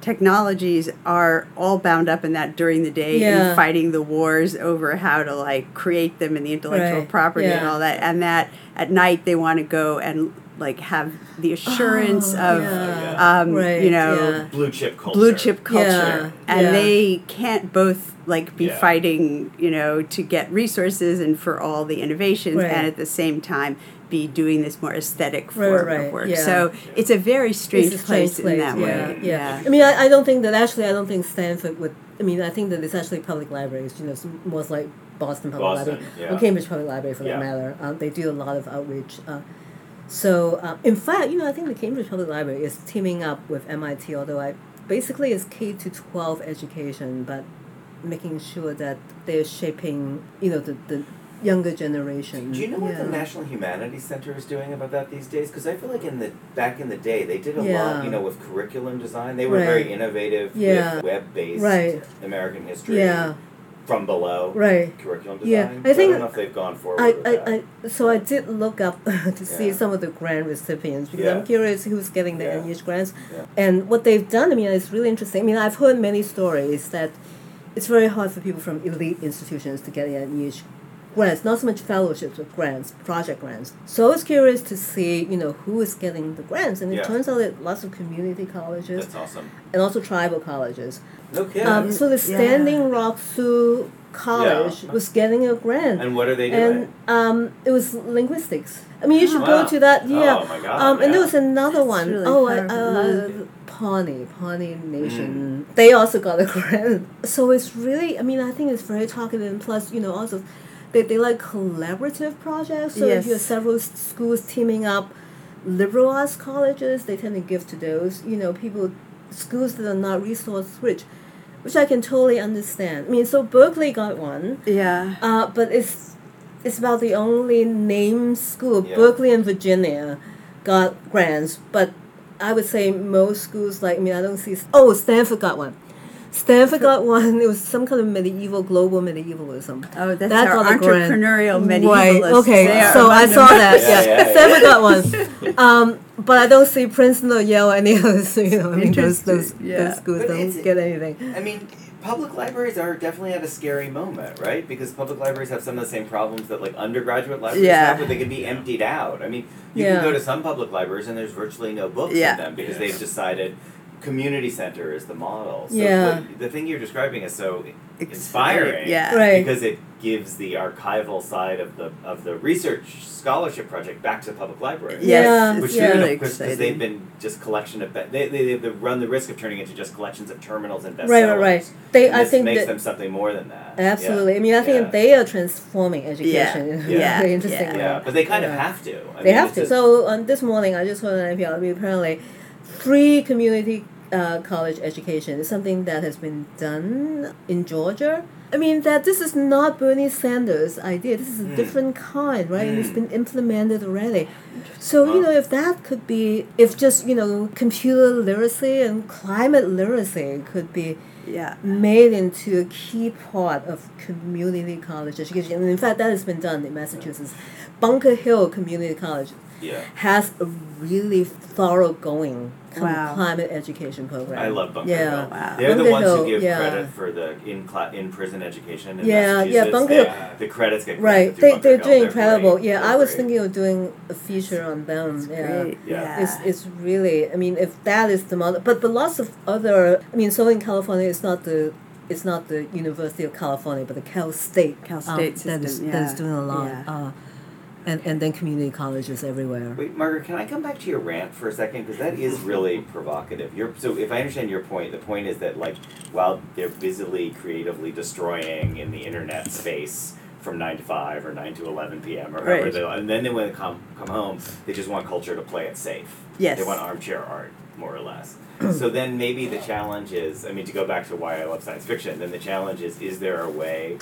technologies are all bound up in that during the day Yeah. and fighting the wars over how to like create them and the intellectual Right, property and all that and that at night they want to go and like have the assurance Oh, of yeah. um, Right, you know yeah. blue chip culture. blue chip culture Yeah, and yeah. they can't both like be Yeah. fighting you know to get resources and for all the innovations Right. and at the same time be doing this more aesthetic form right, of work yeah. so it's a very strange, It's a place, strange in that yeah, way Yeah. I mean, I, I don't think that actually, I don't think Stanford would. I mean, I think that it's actually public libraries. You know, it's most like Boston Public Boston, Library yeah. or Cambridge Public Library for Yeah. that matter. Um, they do a lot of outreach. Uh, so, uh, in fact, you know, I think the Cambridge Public Library is teaming up with MIT. Although I basically it's K to twelve education, but making sure that they're shaping, you know, the the younger generation. Do you know what the National Humanities Center is doing about that these days? Because I feel like in the back in the day they did a Yeah. lot, you know, with curriculum design. They were Right. very innovative Yeah. with web-based Right. American history Yeah. From below Right. curriculum Yeah. I think- don't know if they've gone forward I. I, I, so I did look up to see Yeah. some of the grant recipients because Yeah. I'm curious who's getting the Yeah. NEH grants. And what they've done, I mean, it's really interesting. I mean, I've heard many stories that it's very hard for people from elite institutions to get the NEH grants, not so much fellowships, but grants, project grants. So I was curious to see, you know, who is getting the grants. And it Yeah. turns out that lots of community colleges That's awesome. and also tribal colleges. Okay. Um, so the Yeah. Standing Rock Sioux college was getting a grant. And what are they doing? and um, it was linguistics. I mean, you should Wow. go to that. Yeah. Oh my god. um, and there was another That's one. really oh, I, uh, Mm. Pawnee, Pawnee Nation. They also got a grant. So it's really, I mean, I think it's very targeted. And plus, you know, also, they, they like collaborative projects. So if you have several schools teaming up, liberal arts colleges, they tend to give to those. You know, people, schools that are not resource rich, which I can totally understand. I mean, so Berkeley got one. Yeah. Uh, but it's it's about the only named school. Yeah. Berkeley and Virginia got grants, but I would say most schools like I mean I don't see. Oh, Stanford got one. Stanford got one. It was some kind of medieval, global medievalism. Oh, that's That our got a grant. entrepreneurial Right. medievalists. Okay. So I saw them. that. Yeah, Yeah. yeah, yeah. Stanford got one. Um, but I don't see Princeton or Yale or any others. You know, I mean those those, Yeah. those schools But don't get anything. I mean, public libraries are definitely at a scary moment, right? Because public libraries have some of the same problems that like undergraduate libraries Yeah. have, where they can be emptied out. I mean, you Yeah. can go to some public libraries and there's virtually no books Yeah. in them because Yeah. they've decided community center is the model. So Yeah. what- the thing you're describing is so Exciting. inspiring. Yeah. Right. Because it gives the archival side of the of the research scholarship project back to the public library. Yes, Yeah, Which yeah. you know, really because exciting. they've been just collection of be- they, they they run the risk of turning into just collections of terminals and bestsellers. Right, right, right. They, And I this think makes that them something more than that. Absolutely. I mean, I think Yeah. they are transforming education in a Yeah. very interesting Yeah. way. Yeah, but they kind of have to. I They mean, have to. just- So um, this morning, I just heard on NPR. I apparently, free community uh, college education is something that has been done in Georgia. I mean, that this is not Bernie Sanders' idea. This is a Mm. different kind, right? And it's Mm. been implemented already. So you know, if that could be, if just you know, computer literacy and climate literacy could be Yeah. made into a key part of community college education. And in fact, that has been done in Massachusetts. Bunker Hill Community College yeah. has a really thoroughgoing Wow. climate education program. I love Bunker Yeah. Hill. Wow. They're the ones Hill, who give yeah. credit for the in cla- in prison education in Yeah, yeah, Massachusetts. Bunker They- Hill- the credits get Right, they Bunker they're Hill. doing They're incredible. great. Yeah, They're I was great. thinking of doing a feature on them. yeah. Great. Yeah. Yeah. It's, it's really I mean if that is the model but but lots of other I mean Southern California is not the it's not the University of California but the Cal State Cal um, State that is system, that is yeah, doing a lot yeah. uh, and and then community colleges everywhere Wait, Margaret, can I come back to your rant for a second? Because that is really provocative. You're, so, if I understand your point, the point is that, like, while they're busily, creatively destroying in the internet space from 9 to 5 or 9 to 11 p.m. or however Right. they and then they want to come, come home, they just want culture to play it safe. Yes. They want armchair art, more or less. so then maybe the challenge is, I mean, to go back to why I love science fiction, then the challenge is, is there a way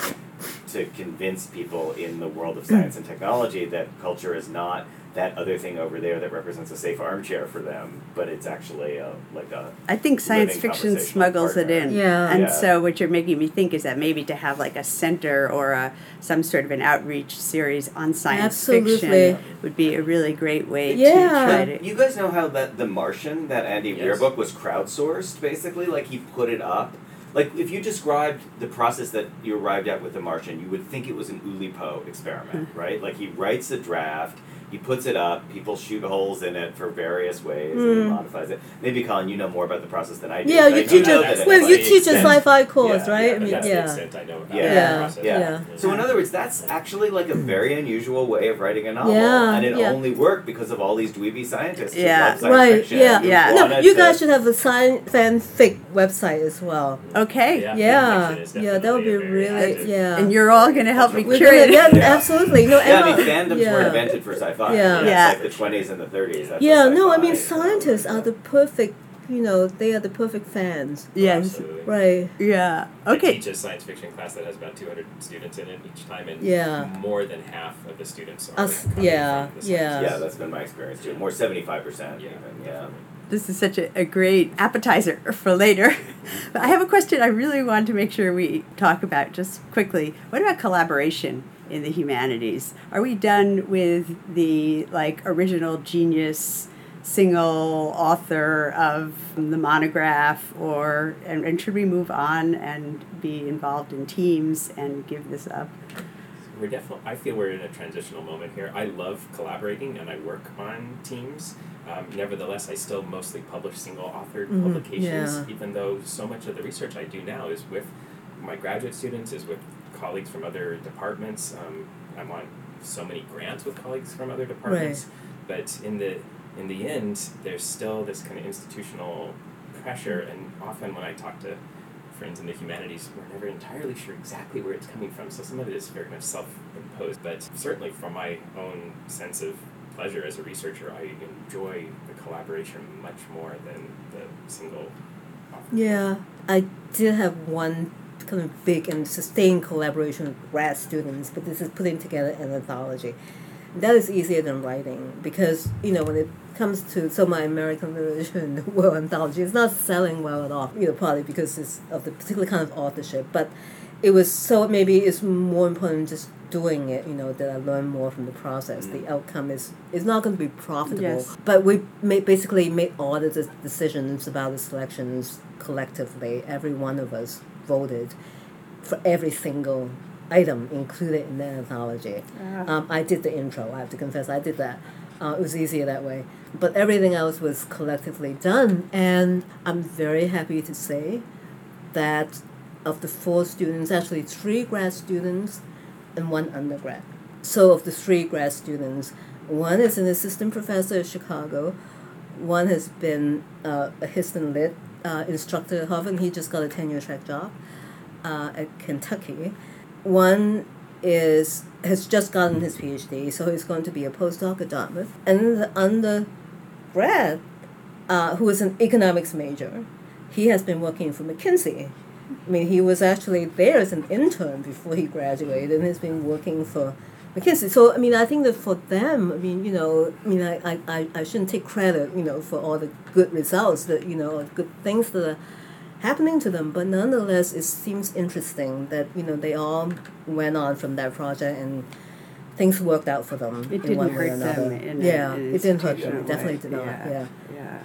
to convince people in the world of science and technology that culture is not that other thing over there that represents a safe armchair for them, but it's actually a, like a I think science fiction conversational smuggles it in. Yeah. And Yeah. so what you're making me think is that maybe to have like a center or a some sort of an outreach series on science Absolutely. fiction would be a really great way Yeah. to try to You guys know how that The Martian, that Andy Weir book, was crowdsourced, basically? Like, he put it up. Like, if you described the process that you arrived at with The Martian, you would think it was an Oulipo experiment, Hmm. right? Like, he writes a draft, he puts it up, people shoot holes in it for various ways, and he Mm. modifies it. Maybe, Colin, you know more about the process than I do. yeah you teach know a that it's well you teach a sci-fi course Yeah, right yeah, I mean that's the yeah extent I know about Yeah. the Yeah. process. Yeah. Yeah. So in other words, that's actually like a very unusual way of writing a novel, Yeah, and it yeah. only worked because of all these dweeby scientists Yeah. love right yeah who Yeah. no you guys should have a science fanfic website as well Okay. Yeah, yeah fanfiction yeah that would be definitely a very really active- yeah And you're all going to help me curate yeah, Yeah. absolutely no Yeah, I Emma- mean, fandoms yeah. were invented for sci-fi. Yeah. That's Yeah. like the 20s and the 30s. That's Yeah, no, I mean scientists are the perfect, you know, they are the perfect fans. Yes. Absolutely. Right. Yeah. I Okay. teach a science fiction class that has about 200 students in it each time, and Yeah. more than half of the students are. Us- yeah, the yeah. Yeah, that's been my experience too. More 75% Yeah, even, yeah. This is such a, a great appetizer for later. but I have a question I really want to make sure we talk about just quickly. What about collaboration in the humanities? Are we done with the like original genius single author of the monograph or and, and should we move on and be involved in teams and give this up? We're definitely. I feel we're in a transitional moment here. I love collaborating and I work on teams. Um, nevertheless, I still mostly publish single authored Mhm, publications, yeah. even though so much of the research I do now is with my graduate students, is with colleagues from other departments. Um, I'm on so many grants with colleagues from other departments, but in the in the end, there's still this kind of institutional pressure, and often when I talk to friends in the humanities, we're never entirely sure exactly where it's coming from. So some of it is very much self-imposed, but certainly from my own sense of pleasure as a researcher, I enjoy the collaboration much more than the single. author. Yeah, I did have one kind of big and sustained collaboration with grad students, but this is putting together an anthology. That is easier than writing because you know when it comes to so my American literature and the world anthology, it's not selling well at all. You know, partly because it's of the particular kind of authorship, but it was so maybe it's more important just doing it. You know that I learn more from the process. The mm. outcome is is not going to be profitable, Yes. but we made, basically made all the decisions about the selections collectively. Every one of us voted for every single item included in the anthology. Ah. Um, I did the intro. I have to confess, I did that. Uh, it was easier that way. But everything else was collectively done, and I'm very happy to say that of the four students, actually three grad students and one undergrad. So of the three grad students, one is an assistant professor at Chicago, one has been uh, a hist and lit uh, instructor at Harvard. and He just got a tenure track job uh, at Kentucky. One is has just gotten his PhD, so he's going to be a postdoc at Dartmouth. And the undergrad, uh, who is an economics major, he has been working for McKinsey. I mean, he was actually there as an intern before he graduated and has been working for McKinsey. So, I mean, I think that for them, I mean, you know, I mean, I, I, I, shouldn't take credit, you know, for all the good results that, you know, good things that are happening to them. But nonetheless, it seems interesting that, you know, they all went on from that project and things worked out for them It in one didn't hurt another. them yeah, an it didn't hurt them. It definitely did not. Yeah. yeah.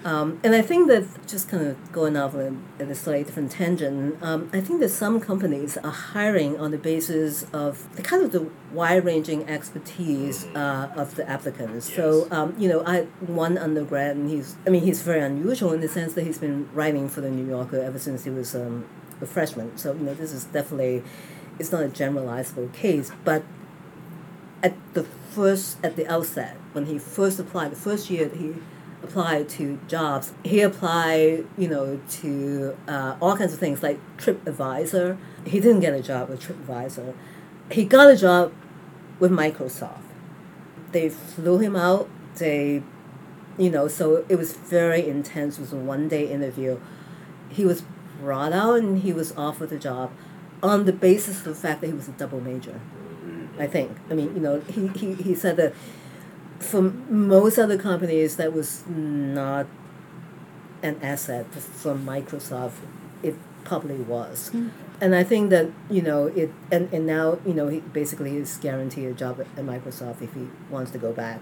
Um, and I think that just kind of going off on a, a slightly different tangent, um, I think that some companies are hiring on the basis of the kind of the wide-ranging expertise uh, of the applicants. So um, you know, I one undergrad, and he's I mean he's very unusual in the sense that he's been writing for the New Yorker ever since he was um, a freshman. So you know, this is definitely it's not a generalizable case, but at the first at the outset when he first applied the first year that he applied to jobs. He applied you know to uh, all kinds of things like TripAdvisor. He didn't get a job with TripAdvisor. He got a job with Microsoft. They flew him out. They you know so it was very intense. It was a one day interview. He was brought out and he was offered a job on the basis of the fact that he was a double major I think. I mean, you know, he, he, he said that for most other companies that was not an asset for Microsoft. It probably was. And I think that, you know, it and, and now, you know, he basically is guaranteed a job at, at Microsoft if he wants to go back.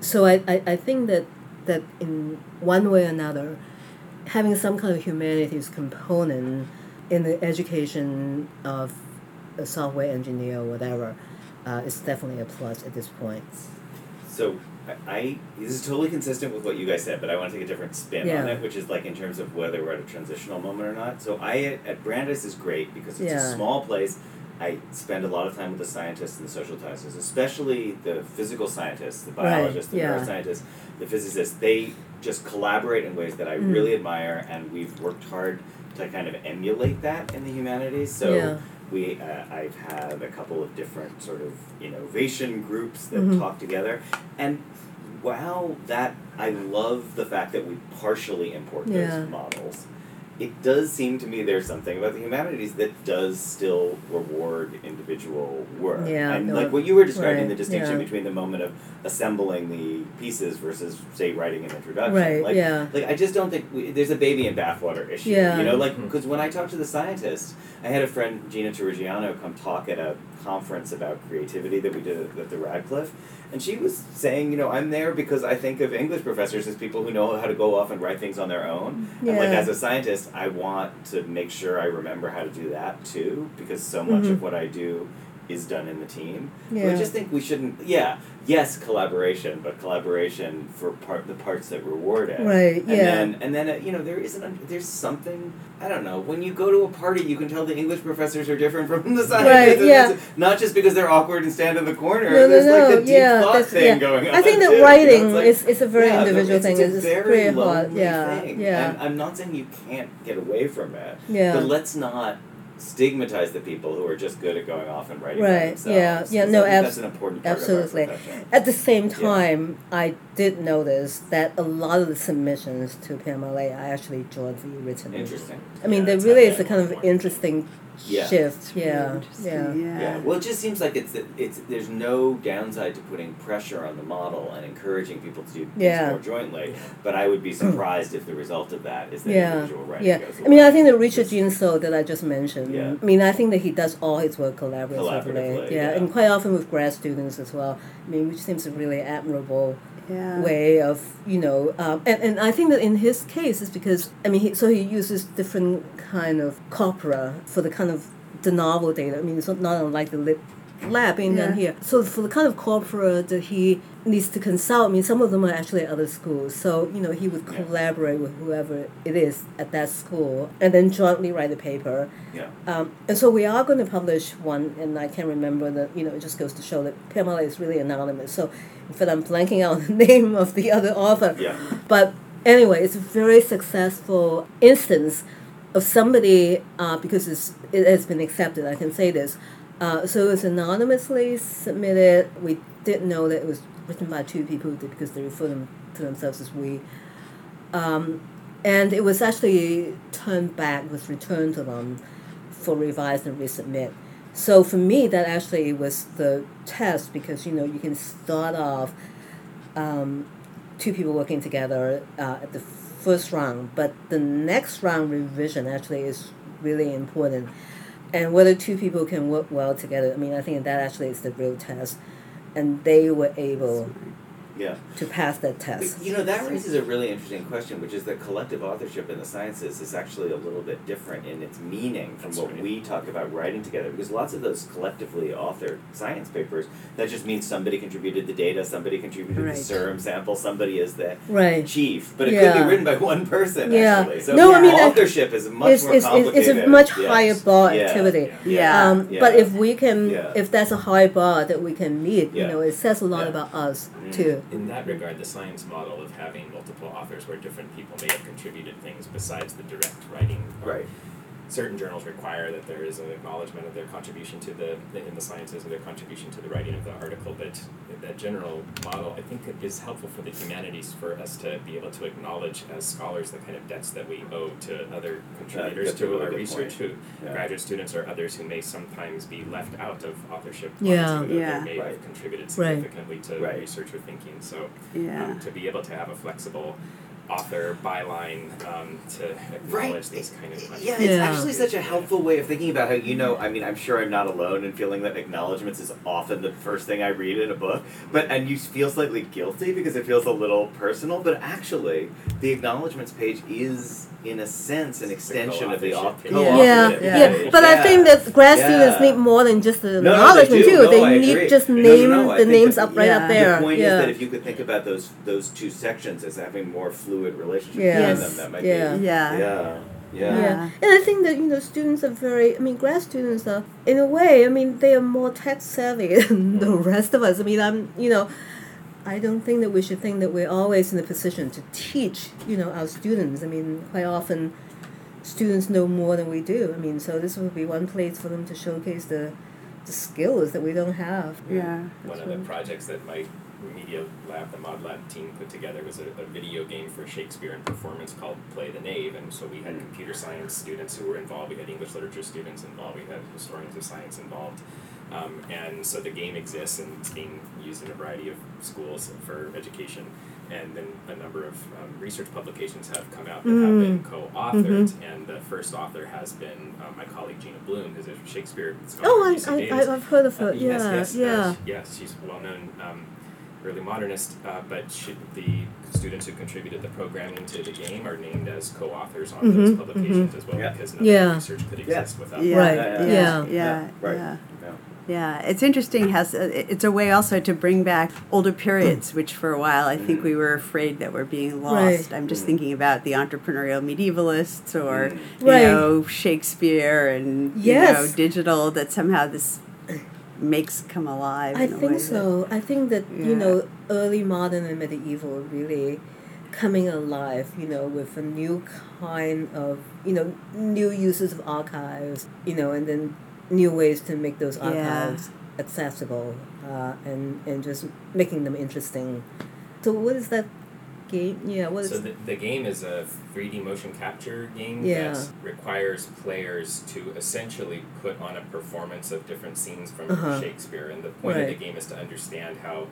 So I, I, I think that that in one way or another, having some kind of humanities component in the education of a software engineer or whatever uh, is definitely a plus at this point. So I, this is totally consistent with what you guys said, but I want to take a different spin on it, which is like in terms of whether we're at a transitional moment or not. So I at, at Brandeis is great because it's Yeah. a small place. I spend a lot of time with the scientists and the social scientists, especially the physical scientists, the Right, biologists, the yeah. neuroscientists, the physicists. They just collaborate in ways that I Mm. really admire, and we've worked hard to kind of emulate that in the humanities. So Yeah. We uh, I've had a couple of different sort of innovation groups that Mhm. talk together, and while that I love the fact that we partially import Yeah. those models. It does seem to me there's something about the humanities that does still reward individual work. Yeah, and no, like what you were describing, right, the distinction yeah. between the moment of assembling the pieces versus, say, writing an introduction. Right, Like, yeah. like I just don't think we, there's a baby in bathwater issue. Yeah. You know, like mm-hmm. because when I talk to the scientists, I had a friend Gina Turrigiano come talk at a conference about creativity that we did at, at the Radcliffe, and she was saying, you know, I'm there because I think of English professors as people who know how to go off and write things on their own, Yeah. and like as a scientist, I want to make sure I remember how to do that too, because so much Mhm. of what I do is done in the team. Yeah. I just think we shouldn't. Yeah, yes, collaboration, but collaboration for part the parts that reward it. Right, And yeah. then and then uh, you know there isn't a, there's something I don't know when you go to a party you can tell the English professors are different from the scientists. Right, yeah. not just because they're awkward and stand in the corner. No, no, there's no. like the deep yeah, thought thing yeah. going on. I think too, that you know, writing it's like- is, is a very yeah, individual it's, thing. It's, It's, a very hard. lonely Yeah, thing. yeah, And I'm not saying you can't get away from it, yeah. but let's not stigmatize the people who are just good at going off and writing Right, yeah, yeah, 'cause no, abs- that's an important part absolutely. At the same Yeah. time, I did notice that a lot of the submissions to PMLA are actually jointly written. Interesting. I mean, Yeah, there really is a kind of more. interesting Yeah. shift. Really Yeah, interesting, yeah. yeah. Yeah. Well, it just seems like it's it's there's no downside to putting pressure on the model and encouraging people to do things Yeah. more jointly. But I would be mm. surprised if the result of that is that Yeah, individual writing yeah. goes I mean. I think that Richard It's- Jean So that I just mentioned. Yeah. I mean, I think that he does all his work collaboratively. Collaboratively, yeah, yeah. and quite often with grad students as well. I mean, which seems really admirable Yeah. way of you know, um, and and I think that in his case is because I mean, he, so he uses different kind of corpora for the kind of the novel data. I mean, it's not, unlike the lit lab in Yeah. here. So for the kind of corpora that he needs to consult, I mean, some of them are actually at other schools. So you know, he would Yeah. collaborate with whoever it is at that school, and then jointly write the paper. Yeah. Um, and so we are going to publish one, and I can't remember that. You know, it just goes to show that PMLA is really anonymous. So, in fact, I'm blanking out the name of the other author. Yeah. But anyway, it's a very successful instance of somebody uh, because it's, it has been accepted. I can say this. Uh, so it was anonymously submitted. We didn't know that it was written by two people because they refer them to themselves as we. Um, and it was actually turned back, was returned to them for revise and resubmit. So for me, that actually was the test because you know you can start off um, two people working together uh, at the first round, but the next round revision actually is really important. And whether two people can work well together, I mean, I think that actually is the real test. And they were able Yeah. to pass that But, test. you know, that raises a really interesting question, which is that collective authorship in the sciences is actually a little bit different in its meaning from That's what right. we talk about writing together. Because lots of those collectively authored science papers, that just means somebody contributed the data, somebody contributed Right. the serum sample, somebody is the Right. chief. But it Yeah. could be written by one person, Yeah. actually. So No, I mean, I- authorship is much It's, more it's, it's, complicated. it's a much Yes. higher bar Yeah. activity. Yeah. Um, Yeah. But if we can, Yeah. if that's a high bar that we can meet, Yeah. you know, it says a lot Yeah. about us Mm. too. In that regard, the science model of having multiple authors where different people may have contributed things besides the direct writing. um, Right. Certain journals require that there is an acknowledgement of their contribution to the, the in the sciences or their contribution to the writing of the article. But that general model, I think, it is helpful for the humanities for us to be able to acknowledge as scholars the kind of debts that we owe to other contributors that's to really our research, point. who Yeah. graduate students or others who may sometimes be left out of authorship. Yeah. bonds, even though Yeah. They may Right. have contributed Right. significantly to Right. research or thinking. So Yeah. um, to be able to have a flexible author byline um, to acknowledge Right. these kind of Yeah, it's Yeah. actually such a helpful way of thinking about how you know. I mean, I'm sure I'm not alone in feeling that acknowledgments is often the first thing I read in a book. But and you feel slightly guilty because it feels a little personal. But actually, the acknowledgments page is, in a sense, an extension of the co-authorship author. page. Yeah, Yeah. yeah. page. But I think that grad students Yeah. need more than just the No, no, they acknowledgement do. too. No, they I need agree. just No, no, name no, the names that- up right up there. The point yeah. is that if you could think about those those two sections as having more fluid relationships Yes. between them, that might Yeah. be Yeah. yeah, Yeah. yeah. and I think that you know students are very. I mean, grad students are in a way. I mean, they are more tech savvy than mm-hmm. the rest of us. I mean, I'm you know, I don't think that we should think that we're always in a position to teach you know our students. I mean, quite often, students know more than we do. I mean, so this would be one place for them to showcase the the skills that we don't have. Yeah. One that's of the projects that my media lab, the Mod Lab team, put together was a, a video game for Shakespeare and performance called Play the Knave. And so we had computer science students who were involved, we had English literature students involved, we had historians of science involved. Um, and so the game exists and it's being used in a variety of schools for education. And then a number of um, research publications have come out that have been co-authored, and the first author has been um, my colleague Gina Bloom, who's a Shakespeare scholar. Oh, I, I, I, I've heard of Uh, her. yes, yeah, yes, yeah. uh, yes, she's well-known um, early modernist, uh, but she, the students who contributed the programming to the game are named as co-authors on those Mhm, publications as well Yeah. because none Yeah. research could Yeah. exist without Yeah. Right, Yeah, Yeah. yeah. Yeah. right. yeah. Yeah. Yeah, it's interesting how s- it's a way also to bring back older periods, which for a while I think we were afraid that were being lost. Right. I'm just thinking about the entrepreneurial medievalists or, Mm. you know, Shakespeare and, you know, Yes. digital, that somehow this makes come alive. I in a way think that- so. I think that Yeah. you know, early modern and medieval really coming alive. You know, with a new kind of you know new uses of archives. You know, and then new ways to make those Yeah. archives accessible uh, and and just making them interesting. So what is that game? Yeah, what is So the, the game is a 3D motion capture game Yeah. that requires players to essentially put on a performance of different scenes from Uh-huh. Shakespeare. And the point of the game is to understand how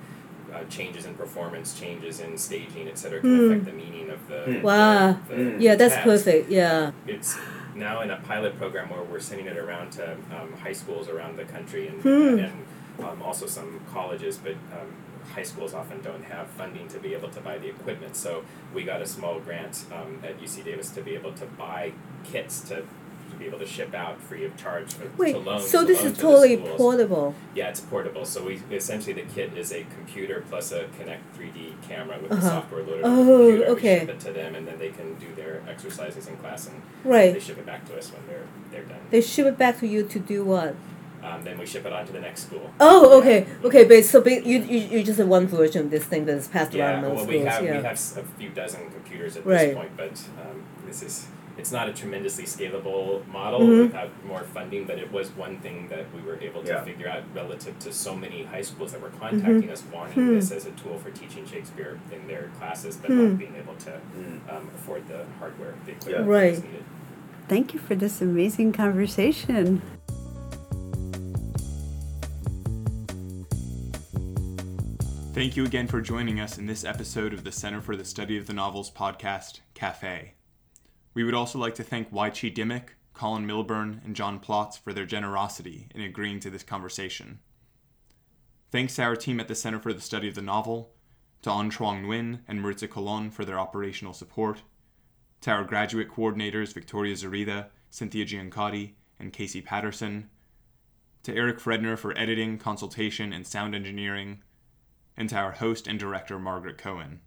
uh, changes in performance, changes in staging, etc., can Hmm. affect the meaning of the. Hmm. Wow. the- the Hmm. yeah, that's text. perfect. Yeah. It's now in a pilot program where we're sending it around to um, high schools around the country and, Hmm. and um, also some colleges, but um, high schools often don't have funding to be able to buy the equipment. So we got a small grant um, at UC Davis to be able to buy kits to, to be able to ship out free of charge for, Wait. to loan. so to this loan is to totally portable. Yeah, it's portable. So we essentially the kit is a computer plus a Kinect 3D camera with Uh-huh. the software loaded Oh, on the computer. okay. We ship it to them, and then they can do their exercises in class, and Right. they ship it back to us when they're they're done. They ship it back to you to do what? Um, then we ship it on to the next school. Oh, okay, okay. But so ba- you, you you just have one version of this thing that is passed Yeah, around among well, schools. we have yeah. we have s- a few dozen computers at Right. this point, but um, this is it's not a tremendously scalable model Mhm. without more funding. But it was one thing that we were able to Yeah. figure out relative to so many high schools that were contacting us wanting Hmm. this as a tool for teaching Shakespeare in their classes, but Hmm. not being able to Mm. um, afford the hardware, the equipment Yeah. Right. needed. Thank you for this amazing conversation. Thank you again for joining us in this episode of the Center for the Study of the Novels podcast, Cafe. We would also like to thank Wai Chee Dimock, Colin Milburn, and John Plotz for their generosity in agreeing to this conversation. Thanks to our team at the Center for the Study of the Novel, to An Truong Nguyen and Maritza Colon for their operational support, to our graduate coordinators Victoria Zarida, Cynthia Giancotti, and Casey Patterson, to Eric Fredner for editing, consultation, and sound engineering, and to our host and director, Margaret Cohen.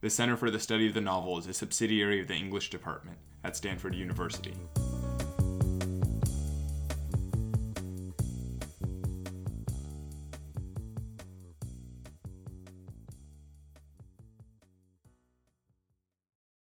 The Center for the Study of the Novel is a subsidiary of the English Department at Stanford University.